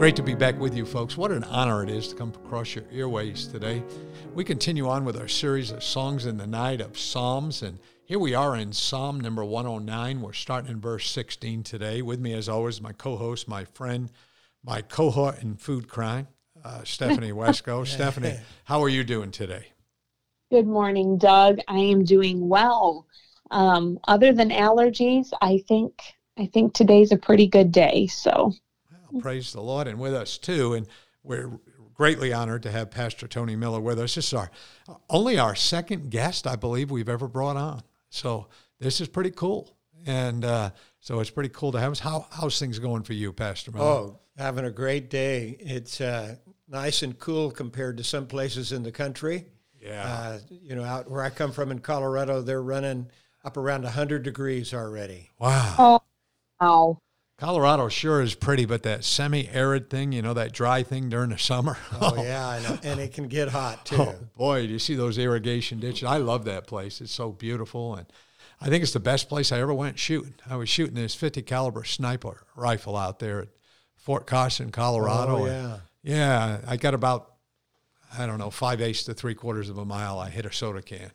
Great to be back with you, folks. What an honor it is to come across your earways today. We continue on with our series of Songs in the Night of Psalms, and here we are in Psalm number 109. We're starting in verse 16 today. With me, as always, my co host, my friend, my cohort in food crime, uh, Stephanie Wesco. Stephanie, how are you doing today? Good morning, Doug. I am doing well. Um, other than allergies, I think I think today's a pretty good day. So praise the Lord, and with us too. And we're greatly honored to have Pastor Tony Miller with us. This is our only our second guest, I believe, we've ever brought on. So this is pretty cool, and uh, so it's pretty cool to have us. How how's things going for you, Pastor Miller? Oh, having a great day. It's uh, nice and cool compared to some places in the country. Yeah, uh, you know, out where I come from in Colorado, they're running up around 100 degrees already. Wow. Oh, wow. Colorado sure is pretty, but that semi-arid thing, you know, that dry thing during the summer. Oh yeah, and it can get hot too. Oh, boy, do you see those irrigation ditches? I love that place. It's so beautiful, and I think it's the best place I ever went shooting. I was shooting this 50 caliber sniper rifle out there at Fort Carson, Colorado. Oh yeah, yeah. I got about I don't know five eighths to three quarters of a mile. I hit a soda can.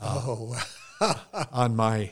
Uh, oh. on my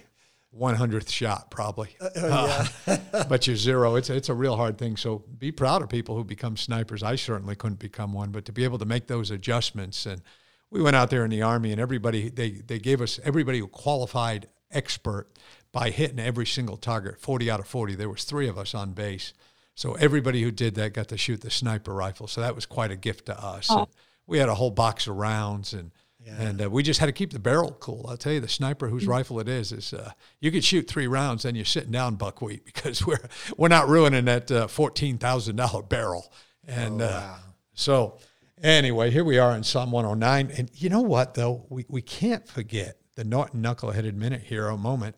100th shot probably. Uh, uh, yeah. but you're zero. It's it's a real hard thing. So be proud of people who become snipers. I certainly couldn't become one but to be able to make those adjustments and we went out there in the army and everybody they they gave us everybody who qualified expert by hitting every single target 40 out of 40 there was three of us on base. So everybody who did that got to shoot the sniper rifle. So that was quite a gift to us. Oh. we had a whole box of rounds and yeah. And uh, we just had to keep the barrel cool. I'll tell you, the sniper whose mm-hmm. rifle it is is uh, you could shoot three rounds, then you're sitting down buckwheat because we're we're not ruining that uh, fourteen thousand dollar barrel. And oh, uh, wow. so, anyway, here we are in Psalm 109, and you know what though, we we can't forget the Norton knuckleheaded minute hero moment.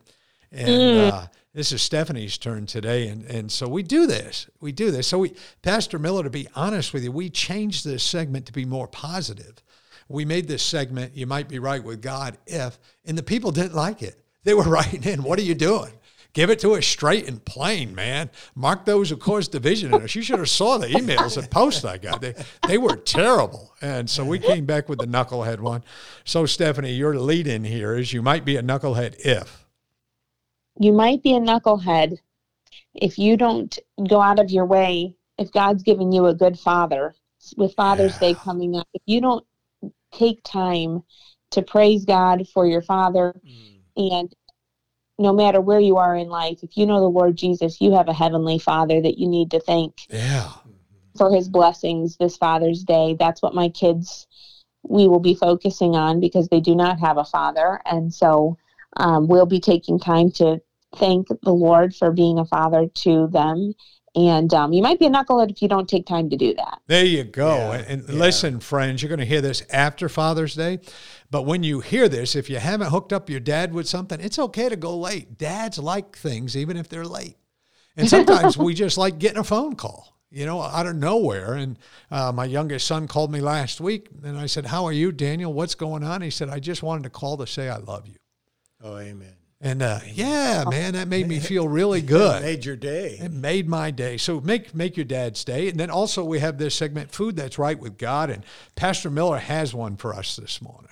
And mm. Uh, this is Stephanie's turn today, and and so we do this. We do this. So we, Pastor Miller, to be honest with you, we changed this segment to be more positive we made this segment, You Might Be Right with God If, and the people didn't like it. They were writing in, What are you doing? Give it to us straight and plain, man. Mark those who cause division in us. You should have saw the emails and posts I got. They, they were terrible. And so we came back with the knucklehead one. So, Stephanie, your lead in here is you might be a knucklehead if. You might be a knucklehead if you don't go out of your way, if God's giving you a good father, with Father's yeah. Day coming up, if you don't take time to praise God for your father. Mm. And no matter where you are in life, if you know the Lord Jesus, you have a heavenly father that you need to thank. Yeah. For his blessings this Father's Day. That's what my kids we will be focusing on because they do not have a father. And so um, we'll be taking time to thank the Lord for being a father to them and um, you might be a knucklehead if you don't take time to do that. There you go. Yeah, and, yeah. listen, friends, you're going to hear this after Father's Day. But when you hear this, if you haven't hooked up your dad with something, it's okay to go late. Dads like things even if they're late. And sometimes we just like getting a phone call, you know, out of nowhere. And uh, my youngest son called me last week and I said, How are you, Daniel? What's going on? He said, I just wanted to call to say I love you. Oh, amen. And uh, yeah, man, that made me feel really good. It made your day. It made my day. So make make your dad's day. And then also we have this segment, food that's right with God, and Pastor Miller has one for us this morning.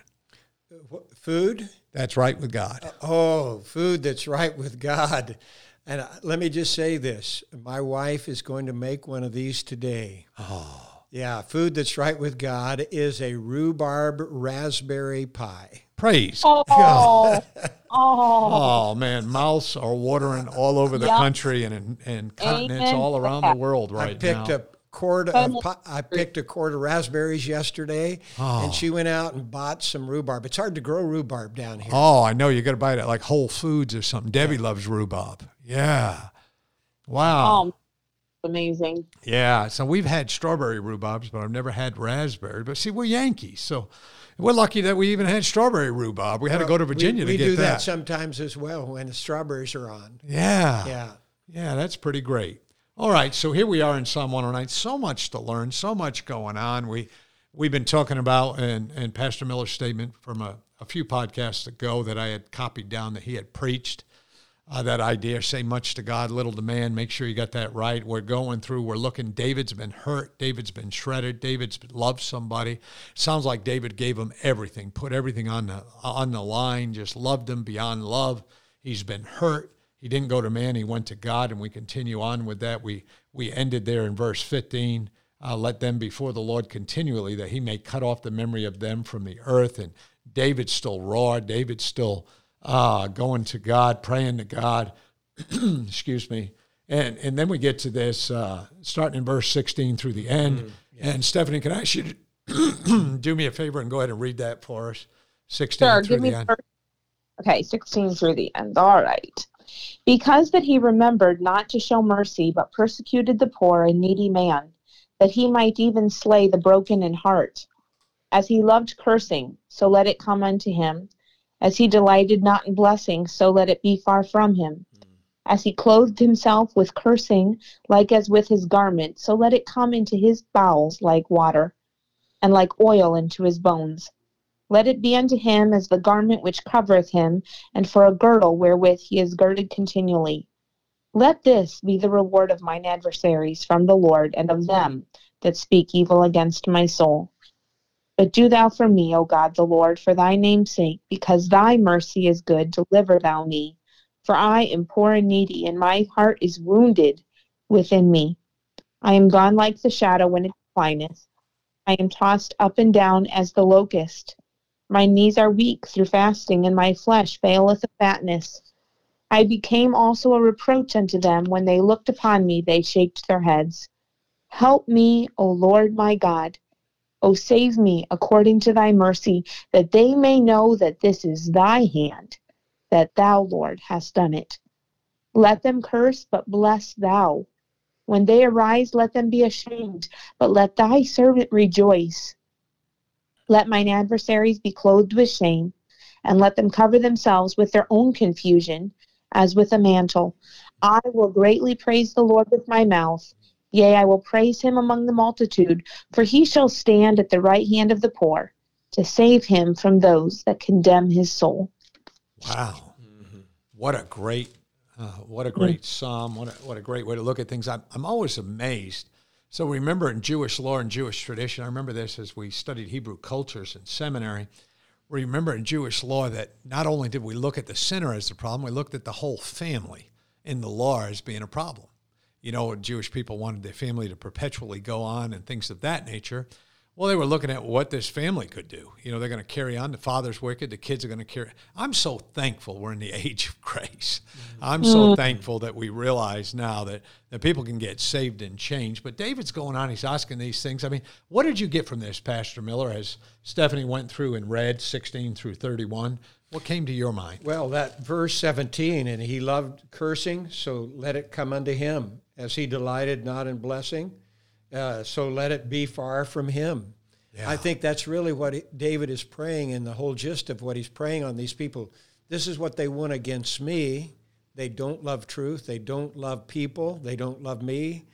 Food that's right with God. Uh, oh, food that's right with God. And uh, let me just say this: my wife is going to make one of these today. Oh. Yeah, food that's right with God is a rhubarb raspberry pie. Praise oh. God. Oh. oh man, mouths are watering all over the yep. country and and continents Amen. all around the world right I picked now. up quart of I picked a quart of raspberries yesterday, oh. and she went out and bought some rhubarb. It's hard to grow rhubarb down here. Oh, I know. You got to buy it at like Whole Foods or something. Debbie yeah. loves rhubarb. Yeah. Wow. Oh, amazing. Yeah. So we've had strawberry rhubarbs, but I've never had raspberry. But see, we're Yankees, so we're lucky that we even had strawberry rhubarb. We had well, to go to Virginia we, we to get that. We do that sometimes as well when the strawberries are on. Yeah. Yeah. Yeah, that's pretty great. All right, so here we are in Psalm 109. So much to learn, so much going on. We we've been talking about and and Pastor Miller's statement from a, a few podcasts ago that I had copied down that he had preached. Uh, that idea, say much to God, little to man. Make sure you got that right. We're going through, we're looking. David's been hurt. David's been shredded. David's loved somebody. Sounds like David gave him everything, put everything on the on the line, just loved him beyond love. He's been hurt. He didn't go to man, he went to God, and we continue on with that. We, we ended there in verse 15. Uh, let them before the Lord continually, that he may cut off the memory of them from the earth. And David's still raw. David's still uh, going to God, praying to God. Excuse me. And, and then we get to this, uh, starting in verse 16 through the end. Mm, yeah. And Stephanie, can I ask you to do me a favor and go ahead and read that for us? 16 sure, through the end. First. Okay, 16 through the end. All right. Because that he remembered not to show mercy, but persecuted the poor and needy man, that he might even slay the broken in heart. As he loved cursing, so let it come unto him. As he delighted not in blessing, so let it be far from him. Hmm. As he clothed himself with cursing, like as with his garment, so let it come into his bowels like water, and like oil into his bones. Let it be unto him as the garment which covereth him, and for a girdle wherewith he is girded continually. Let this be the reward of mine adversaries from the Lord, and of them that speak evil against my soul. But do thou for me, O God the Lord, for thy name's sake, because thy mercy is good, deliver thou me. For I am poor and needy, and my heart is wounded within me. I am gone like the shadow when it declineth. I am tossed up and down as the locust. My knees are weak through fasting, and my flesh faileth of fatness. I became also a reproach unto them. When they looked upon me, they shaked their heads. Help me, O Lord my God. O save me according to thy mercy, that they may know that this is thy hand, that thou, Lord, hast done it. Let them curse, but bless thou. When they arise, let them be ashamed, but let thy servant rejoice. Let mine adversaries be clothed with shame, and let them cover themselves with their own confusion, as with a mantle. I will greatly praise the Lord with my mouth. Yea, I will praise him among the multitude, for he shall stand at the right hand of the poor, to save him from those that condemn his soul. Wow. Mm-hmm. What a great uh, what a great mm-hmm. psalm. What a, what a great way to look at things. I'm, I'm always amazed so remember in Jewish law and Jewish tradition, I remember this as we studied Hebrew cultures in seminary. Remember in Jewish law that not only did we look at the sinner as the problem, we looked at the whole family in the law as being a problem. You know, Jewish people wanted their family to perpetually go on and things of that nature. Well, they were looking at what this family could do. You know, they're going to carry on. The father's wicked. The kids are going to carry. I'm so thankful we're in the age of grace. Mm-hmm. I'm so mm. thankful that we realize now that, that people can get saved and changed. But David's going on. He's asking these things. I mean, what did you get from this, Pastor Miller, as Stephanie went through and read 16 through 31? What came to your mind? Well, that verse 17, and he loved cursing, so let it come unto him, as he delighted not in blessing uh, so let it be far from him. Yeah. I think that's really what David is praying, and the whole gist of what he's praying on these people. This is what they want against me. They don't love truth. They don't love people. They don't love me.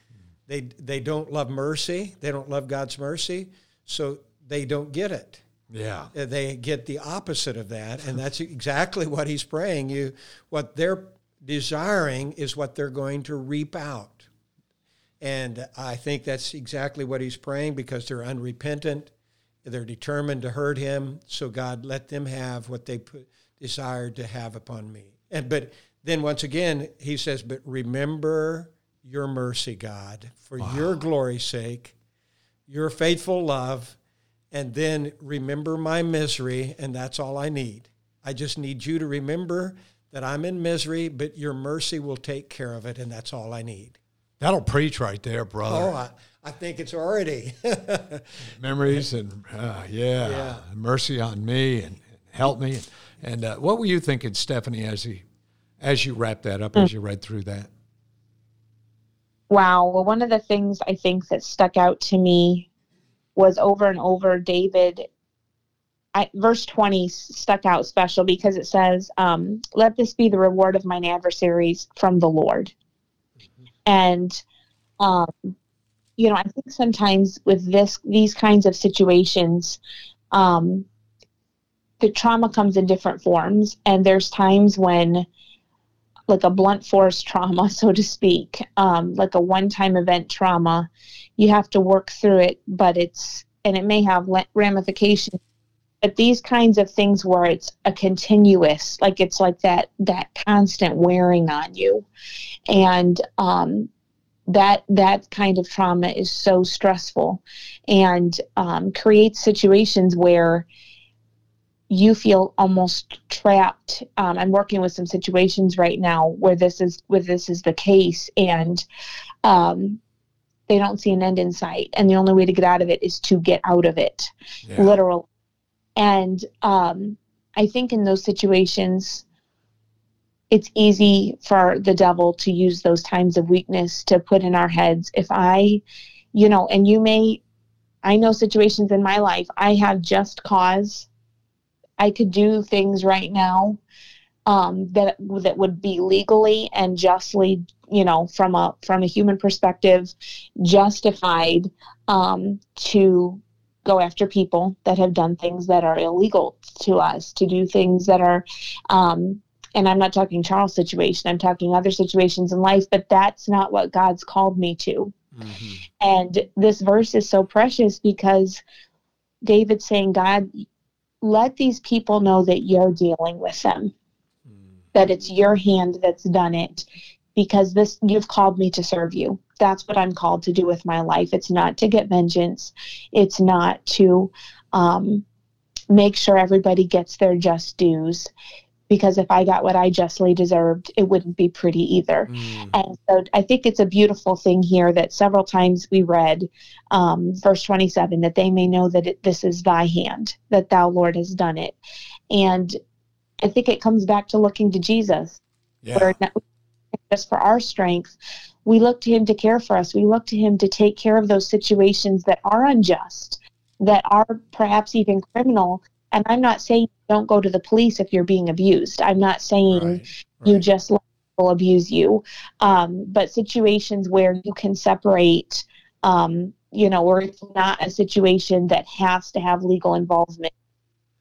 They, they don't love mercy. They don't love God's mercy. So they don't get it. Yeah. Uh, they get the opposite of that. And that's exactly what he's praying. You, what they're desiring is what they're going to reap out. And I think that's exactly what he's praying because they're unrepentant. They're determined to hurt him. So God, let them have what they put, desired to have upon me. And but then once again he says, "But remember your mercy, God, for wow. your glory's sake, your faithful love, and then remember my misery, and that's all I need. I just need you to remember that I'm in misery, but your mercy will take care of it, and that's all I need." That'll preach right there, brother. Oh, I, I think it's already. Memories and uh, yeah, Yeah. mercy on me and, and help me. And, and uh, what were you thinking, Stephanie, as he, as you wrapped that up, as you read through that? Wow. Well, one of the things I think that stuck out to me was over and over David. I, verse 20 stuck out special because it says, um, Let this be the reward of mine adversaries from the Lord. And, um, you know, I think sometimes with this, these kinds of situations, um, the trauma comes in different forms. And there's times when, like a blunt force trauma, so to speak, um, like a one time event trauma. You have to work through it, but it's, and it may have ramifications. But these kinds of things where it's a continuous, like it's like that, that constant wearing on you. And, um, that that kind of trauma is so stressful and um, creates situations where you feel almost trapped. Um, I'm working with some situations right now where this is where this is the case, and um, they don't see an end in sight, and the only way to get out of it is to get out of it, Yeah. literally. And um, I think in those situations, it's easy for the devil to use those times of weakness to put in our heads. If I, you know, and you may, I know situations in my life, I have just cause. I could do things right now um, that that would be legally and justly, you know, from a from a human perspective, justified um, to go after people that have done things that are illegal to us, to do things that are, um, and I'm not talking Charles' situation, I'm talking other situations in life, but that's not what God's called me to. And this verse is so precious because David's saying, God, let these people know that you're dealing with them, that it's your hand that's done it, because this you've called me to serve you. That's what I'm called to do with my life. It's not to get vengeance. It's not to um, make sure everybody gets their just dues. Because if I got what I justly deserved, it wouldn't be pretty either. And so I think it's a beautiful thing here that several times we read, um, verse 27, that they may know that it, this is thy hand, that thou, Lord, has done it. And I think it comes back to looking to Jesus, Yeah. where just for our strength, we look to him to care for us. We look to him to take care of those situations that are unjust, that are perhaps even criminal. And I'm not saying don't go to the police if you're being abused. I'm not saying Right, you just let people abuse you. Um, but situations where you can separate, um, you know, or it's not a situation that has to have legal involvement.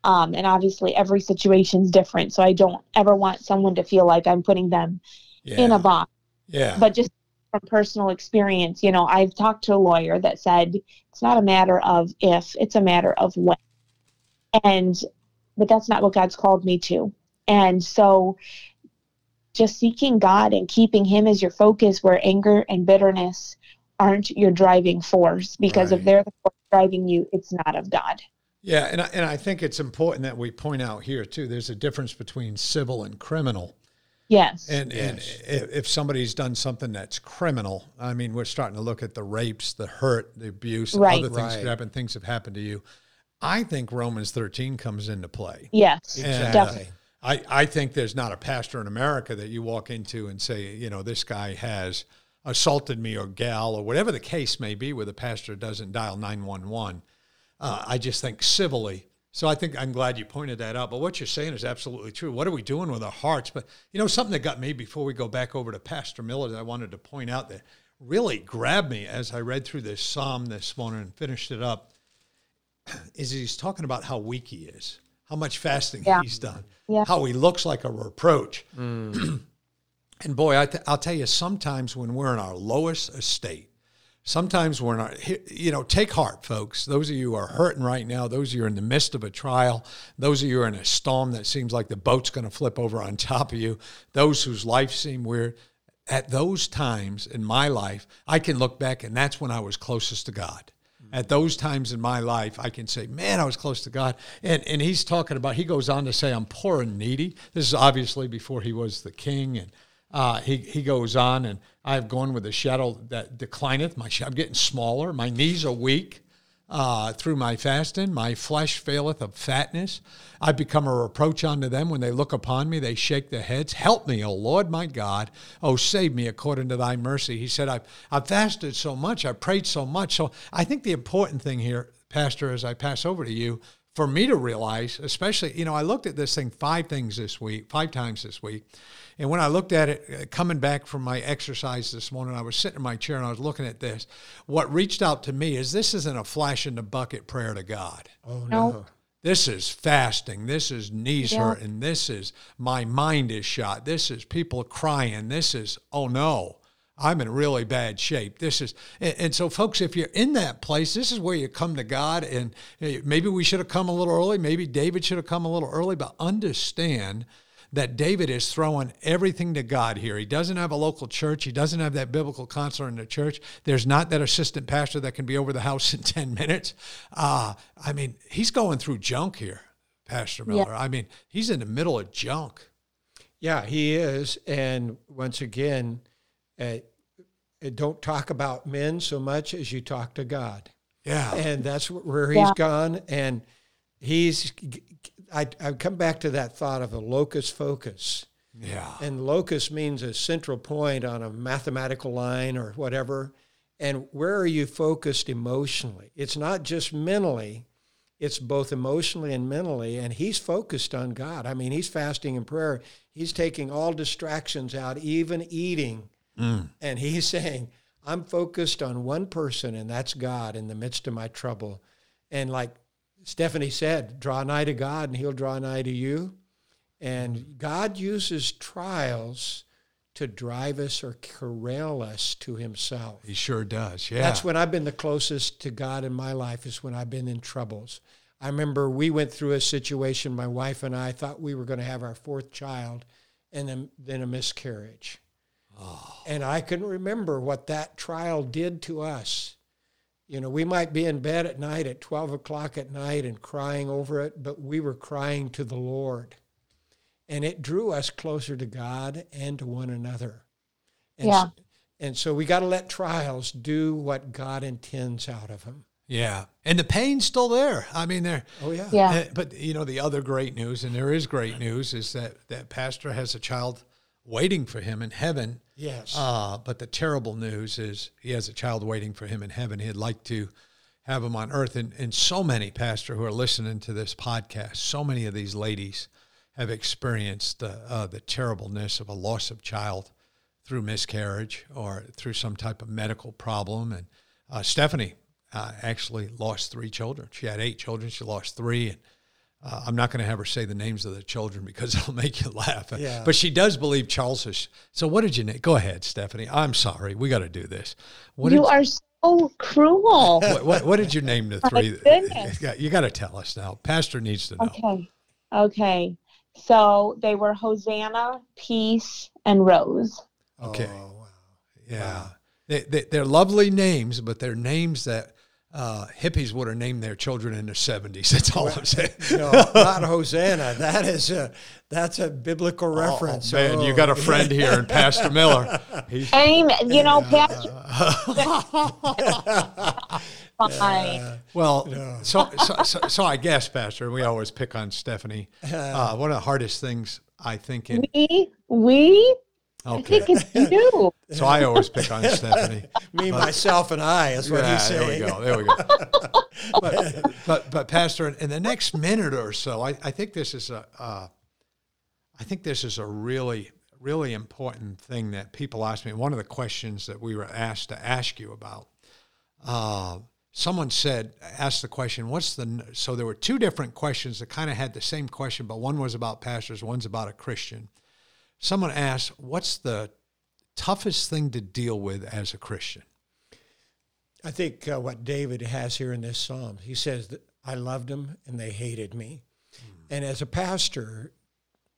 Um, and obviously, every situation's different. So I don't ever want someone to feel like I'm putting them yeah. in a box. yeah. But just from personal experience, you know, I've talked to a lawyer that said it's not a matter of if, it's a matter of when. And, but that's not what God's called me to. And so just seeking God and keeping Him as your focus where anger and bitterness aren't your driving force because if they're the force driving you, it's not of God. Yeah, and I, and I think it's important that we point out here too. There's a difference between civil and criminal. Yes. And and Yes. if, if somebody's done something that's criminal, I mean, we're starting to look at the rapes, the hurt, the abuse, Right. other things that Right. happen. Things have happened to you. I think Romans 13 comes into play. yes. And, Exactly. uh, I, I think there's not a pastor in America that you walk into and say, you know, this guy has assaulted me or gal or whatever the case may be where the pastor doesn't dial 911. Uh, I just think civilly. So I think I'm glad you pointed that out. But what you're saying is absolutely true. What are we doing with our hearts? But you know, something that got me before we go back over to Pastor Miller that I wanted to point out that really grabbed me as I read through this psalm this morning and finished it up is he's talking about how weak he is, how much fasting Yeah. he's done, Yeah. how he looks like a reproach. Mm. and boy, I will tell you, sometimes when we're in our lowest estate, sometimes we're not, you know, take heart, folks. Those of you who are hurting right now, those of you are in the midst of a trial, those of you who are in a storm that seems like the boat's going to flip over on top of you, those whose life seem weird. At those times in my life, I can look back and that's when I was closest to God mm. at those times in my life, I can say, man, I was close to God. And, and he's talking about, he goes on to say, I'm poor and needy. This is obviously before he was the king. And, Uh, he, he goes on, and I have gone with a shadow that declineth. My, I'm getting smaller. My knees are weak uh, through my fasting. My flesh faileth of fatness. I become a reproach unto them. When they look upon me, they shake their heads. Help me, O Lord my God. Oh, save me according to thy mercy. He said, I've, I've fasted so much. I've prayed so much. So I think the important thing here, Pastor, as I pass over to you, for me to realize, especially, you know, I looked at this thing five things this week, five times this week. And when I looked at it, uh, coming back from my exercise this morning, I was sitting in my chair and I was looking at this. What reached out to me is this isn't a flash in the bucket prayer to God. Oh, No. no. This is fasting. This is knees Yeah. hurting. This is my mind is shot. This is people crying. This is, oh no, I'm in really bad shape. This is, and, and so folks, if you're in that place, this is where you come to God. And eh, maybe we should have come a little early. Maybe David should have come a little early, but understand that David is throwing everything to God here. He doesn't have a local church. He doesn't have that biblical counselor in the church. There's not that assistant pastor that can be over the house in 10 minutes. Uh, I mean, he's going through junk here, Pastor Miller. I mean, he's in the middle of junk. Yeah, he is. And once again, uh, uh, don't talk about men so much as you talk to God. Yeah. And that's where he's Yeah. gone. And he's, I, I come back to that thought of a locus focus. Yeah. And locus means a central point on a mathematical line or whatever. And where are you focused emotionally? It's not just mentally, it's both emotionally and mentally. And he's focused on God. I mean, he's fasting and prayer. He's taking all distractions out, even eating. Mm. And he's saying, I'm focused on one person, and that's God in the midst of my trouble. And like Stephanie said, draw nigh to God, and he'll draw nigh to you. And God uses trials to drive us or corral us to himself. He sure does. Yeah. That's when I've been the closest to God in my life is when I've been in troubles. I remember we went through a situation, my wife and I thought we were going to have our fourth child and then, then a miscarriage. Oh. And I can remember what that trial did to us. You know, we might be in bed at night at 12 o'clock at night and crying over it, but we were crying to the Lord. And it drew us closer to God and to one another. And, Yeah. s- and so we got to let trials do what God intends out of them. yeah. And the pain's still there. I mean, there. Oh, yeah. Yeah. Uh, but you know, the other great news, and there is great news, is that that pastor has a child waiting for him in heaven. Yes. Uh, but the terrible news is he has a child waiting for him in heaven. He'd like to have him on earth. And, and so many, Pastor, who are listening to this podcast, so many of these ladies have experienced the, uh, the terribleness of a loss of child through miscarriage or through some type of medical problem. And uh, Stephanie uh, actually lost three children. She had eight children. She lost three. And uh, I'm not going to have her say the names of the children because it'll make you laugh. Yeah. But she does believe Charles is. So what did you name? Go ahead, Stephanie. I'm sorry. We got to do this. What you did, are so cruel. what, what, what did you name the three? You got to tell us now. Pastor needs to know. Okay. Okay. So they were Hosanna, Peace, and Rose. Okay. Oh, wow. Yeah. They, they, they're lovely names, but they're names that uh, hippies would have named their children in their 70s. That's all I'm saying. No, not Hosanna. That is a that's a biblical reference. Oh, man, you Oh. got a friend here in Pastor Miller. He's, Amen. You know, Pastor. Fine. Well, so, so, so, so I guess, Pastor, we always pick on Stephanie. Uh, one of the hardest things I think in We, we, I okay, think it's you. so I always pick on Stephanie. Me, myself, and I is what Yeah, he's there we go. There we go. but, but, but Pastor, in the next minute or so, I, I think this is a, uh, I think this is a really, really important thing that people ask me. One of the questions that we were asked to ask you about. Uh, someone said, asked the question, "What's the?" So there were two different questions that kind of had the same question, but one was about pastors, one's about a Christian. Someone asked, "What's the toughest thing to deal with as a Christian?" I think uh, what David has here in this psalm, he says that I loved them and they hated me. And as a pastor,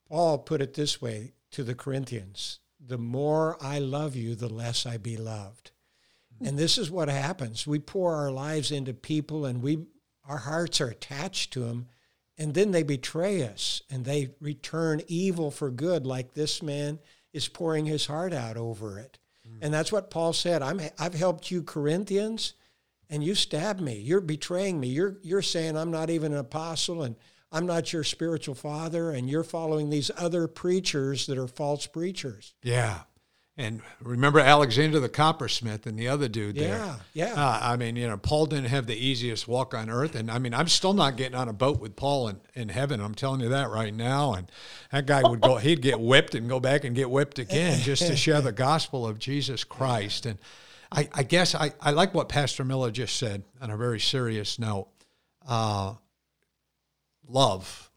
Paul put it this way to the Corinthians the more I love you, the less I be loved. And this is what happens. We pour our lives into people and we our hearts are attached to them and then they betray us and they return evil for good like this man is pouring his heart out over it. Mm. And that's what Paul said. I'm, I've helped you, Corinthians, and you stabbed me. You're betraying me. You're, you're saying I'm not even an apostle and I'm not your spiritual father, and you're following these other preachers that are false preachers. Yeah. And remember Alexander the coppersmith and the other dude there. Yeah, yeah. Uh, I mean, you know, Paul didn't have the easiest walk on earth. And I mean, I'm still not getting on a boat with Paul in, in heaven. I'm telling you that right now. And that guy would go, he'd get whipped and go back and get whipped again just to share the gospel of Jesus Christ. And I, I guess I, I like what Pastor Miller just said on a very serious note. Uh, love.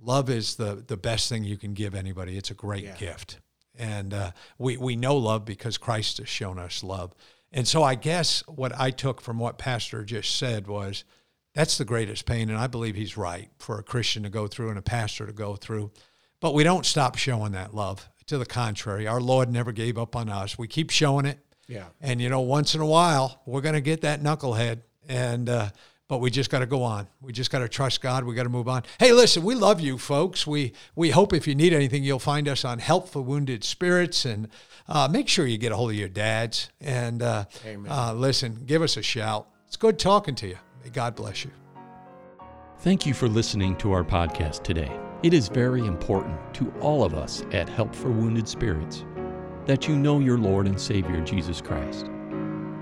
Love is the, the best thing you can give anybody. It's a great Yeah. gift. And uh, we, we know love because Christ has shown us love. And so I guess what I took from what Pastor just said was that's the greatest pain. And I believe he's right for a Christian to go through and a pastor to go through. But we don't stop showing that love. To the contrary, our Lord never gave up on us. We keep showing it. Yeah. And you know, once in a while, we're going to get that knucklehead, and uh, but we just got to go on. We just got to trust God. We got to move on. Hey, listen, we love you, folks. We we hope if you need anything, you'll find us on Help for Wounded Spirits, and uh, make sure you get a hold of your dads. And uh, uh, listen, give us a shout. It's good talking to you. May God bless you. Thank you for listening to our podcast today. It is very important to all of us at Help for Wounded Spirits that you know your Lord and Savior Jesus Christ.